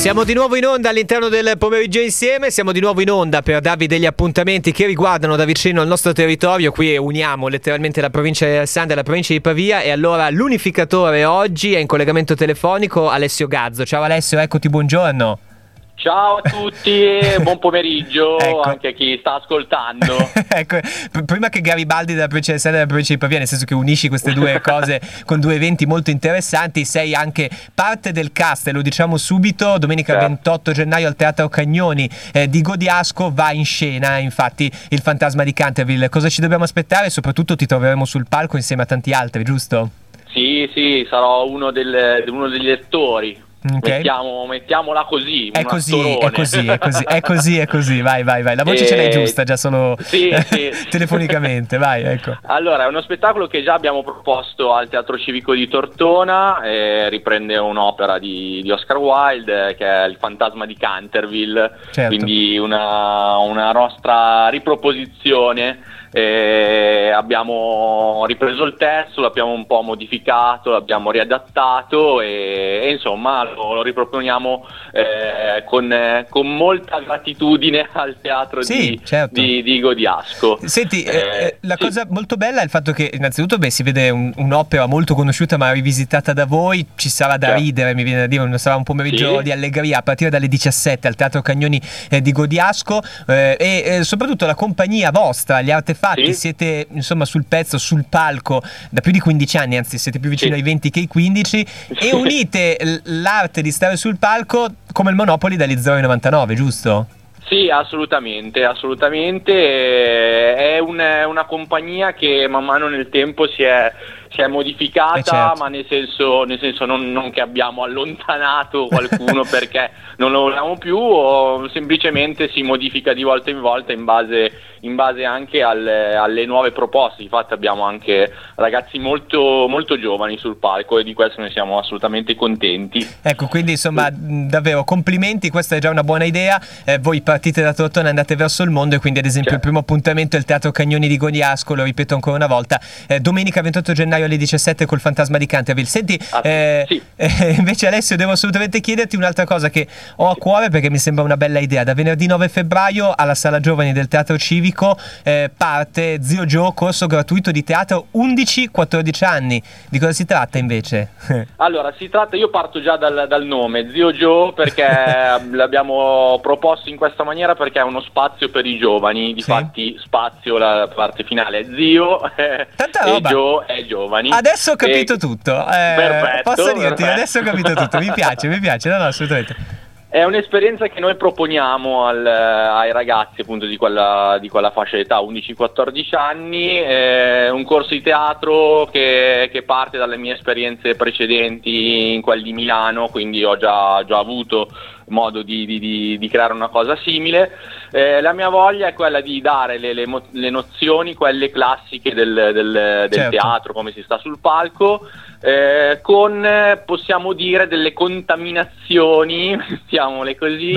Siamo di nuovo in onda all'interno del pomeriggio insieme, siamo di nuovo in onda per darvi degli appuntamenti che riguardano da vicino il nostro territorio, qui uniamo letteralmente la provincia di Alessandria e la provincia di Pavia e allora l'unificatore oggi è in collegamento telefonico Alessio Gazzo. Ciao Alessio, eccoti, buongiorno. Ciao a tutti e buon pomeriggio ecco. anche a chi sta ascoltando. ecco, prima che Garibaldi della provincia di della provincia di Pavia, nel senso che unisci queste due cose con due eventi molto interessanti, sei anche parte del cast, e lo diciamo subito, domenica certo. 28 gennaio al Teatro Cagnoni eh, di Godiasco va in scena, infatti, il fantasma di Canterville. Cosa ci dobbiamo aspettare? Soprattutto ti troveremo sul palco insieme a tanti altri, giusto? Sì, sì, sarò uno, del, uno degli attori. Okay. Mettiamo, mettiamola così. È così, è così, è così, è così, è così, vai, vai, vai. La voce e... ce l'hai eh, giusta, già solo sì, sì. telefonicamente, vai, ecco. Allora, è uno spettacolo che già abbiamo proposto al Teatro Civico di Tortona, eh, riprende un'opera di, di, Oscar Wilde, che è Il fantasma di Canterville, certo. quindi una, una nostra riproposizione eh, abbiamo ripreso il testo, l'abbiamo un po' modificato, l'abbiamo riadattato e, e insomma lo, lo riproponiamo eh, con, con, molta gratitudine al teatro sì, di, certo. di, di, Godiasco. Senti, eh, eh, la sì. cosa molto bella è il fatto che innanzitutto beh, si vede un, un'opera molto conosciuta ma rivisitata da voi, ci sarà da certo. ridere, mi viene da dire, sarà un pomeriggio sì. di allegria a partire dalle 17 al Teatro Cagnoni eh, di Godiasco eh, e soprattutto la compagnia vostra, gli artefatti siete insomma sul pezzo, sul palco da più di 15 anni, anzi siete più vicini ai 20 che ai 15 e unite l'arte di stare sul palco come il Monopoli dagli 0,99, giusto? Sì, assolutamente, assolutamente. È una, una compagnia che man mano nel tempo si è si è modificata, eh certo. ma nel senso, nel senso non, non, che abbiamo allontanato qualcuno perché non lo vogliamo più, o semplicemente si modifica di volta in volta in base, in base anche alle, alle, nuove proposte. Infatti abbiamo anche ragazzi molto, molto giovani sul palco e di questo ne siamo assolutamente contenti. Ecco, quindi insomma davvero complimenti, questa è già una buona idea. Eh, voi partite da Tortona e andate verso il mondo e quindi ad esempio certo. il primo appuntamento è il Teatro Cagnoni di Goniasco, lo ripeto ancora una volta, eh, domenica 28 gennaio gennaio alle 17 col Fantasma di Canterville. Senti, ah, eh, sì. eh, invece Alessio devo assolutamente chiederti un'altra cosa che ho a cuore perché mi sembra una bella idea. Da venerdì 9 febbraio alla Sala Giovani del Teatro Civico eh, parte Zio Joe, corso gratuito di teatro 11-14 anni. Di cosa si tratta invece? allora, si tratta, io parto già dal, dal nome, Zio Joe, perché l'abbiamo proposto in questa maniera perché è uno spazio per i giovani, difatti sì. spazio, la parte finale è Zio, Tanta e Joe è giovane giovani. Adesso ho capito e... tutto. Eh. Posso dirti, adesso ho capito tutto. Mi piace, mi piace. No, no, assolutamente. È un'esperienza che noi proponiamo al, ai ragazzi appunto di quella, di quella fascia d'età, 11-14 anni, è un corso di teatro che, che, parte dalle mie esperienze precedenti in quel di Milano, quindi ho già, già avuto modo di, di, di, creare una cosa simile. Eh, la mia voglia è quella di dare le, le, le nozioni, quelle classiche del, del, del certo. teatro, come si sta sul palco, eh, con, possiamo dire, delle contaminazioni, mettiamole così,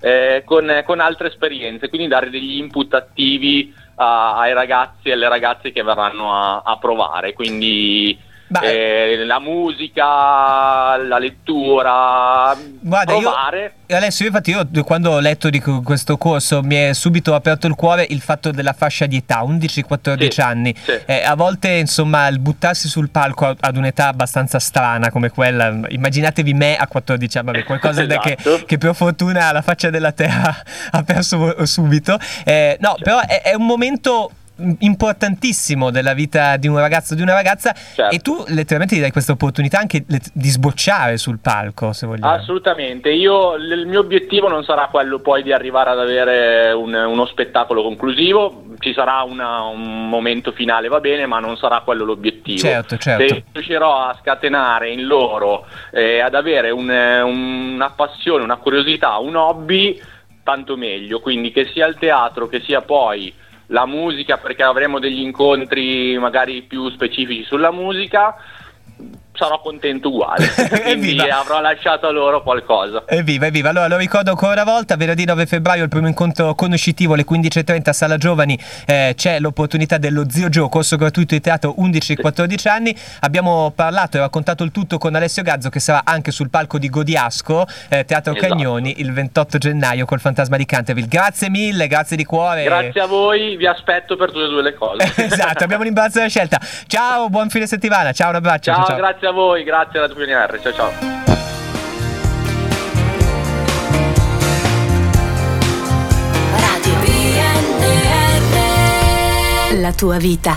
eh, con, con, altre esperienze, quindi dare degli input attivi a, ai ragazzi e alle ragazze che verranno a, a provare. Quindi eh, la musica, la lettura, Guarda, provare. Io, Alessio, infatti io quando ho letto di questo corso mi è subito aperto il cuore il fatto della fascia di età, 11-14 sì, anni. Sì. Eh, a volte insomma il buttarsi sul palco ad un'età abbastanza strana come quella, immaginatevi me a 14 anni, vabbè, qualcosa esatto. che, che, per fortuna la faccia della terra ha perso subito. Eh, no, però è, è un momento importantissimo della vita di un ragazzo o di una ragazza certo. e tu letteralmente gli dai questa opportunità anche di sbocciare sul palco se vogliamo. Assolutamente. Io il mio obiettivo non sarà quello poi di arrivare ad avere un, uno spettacolo conclusivo. Ci sarà una, un momento finale va bene ma non sarà quello l'obiettivo. Certo, certo. se riuscirò a scatenare in loro eh, ad avere un, una passione una curiosità un hobby tanto meglio. Quindi che sia il teatro che sia poi la musica perché avremo degli incontri magari più specifici sulla musica sarò contento uguale. Quindi avrò lasciato a loro qualcosa. Evviva, evviva. Allora lo ricordo ancora una volta, venerdì 9 febbraio il primo incontro conoscitivo alle 15.30 a Sala Giovani, eh, c'è l'opportunità dello Zio Gio, corso gratuito di teatro 11-14 sì. anni. Abbiamo parlato e raccontato il tutto con Alessio Gazzo che sarà anche sul palco di Godiasco, eh, Teatro esatto. Cagnoni, il 28 gennaio col Fantasma di Canterville. Grazie mille, grazie di cuore. Grazie a voi, vi aspetto per tutte e due le cose. esatto, abbiamo l'imbarazzo della scelta. Ciao, buon fine settimana, ciao, un abbraccio. Ciao, ciao, ciao. Grazie a voi, grazie a Radio PNR, ciao ciao. La tua vita,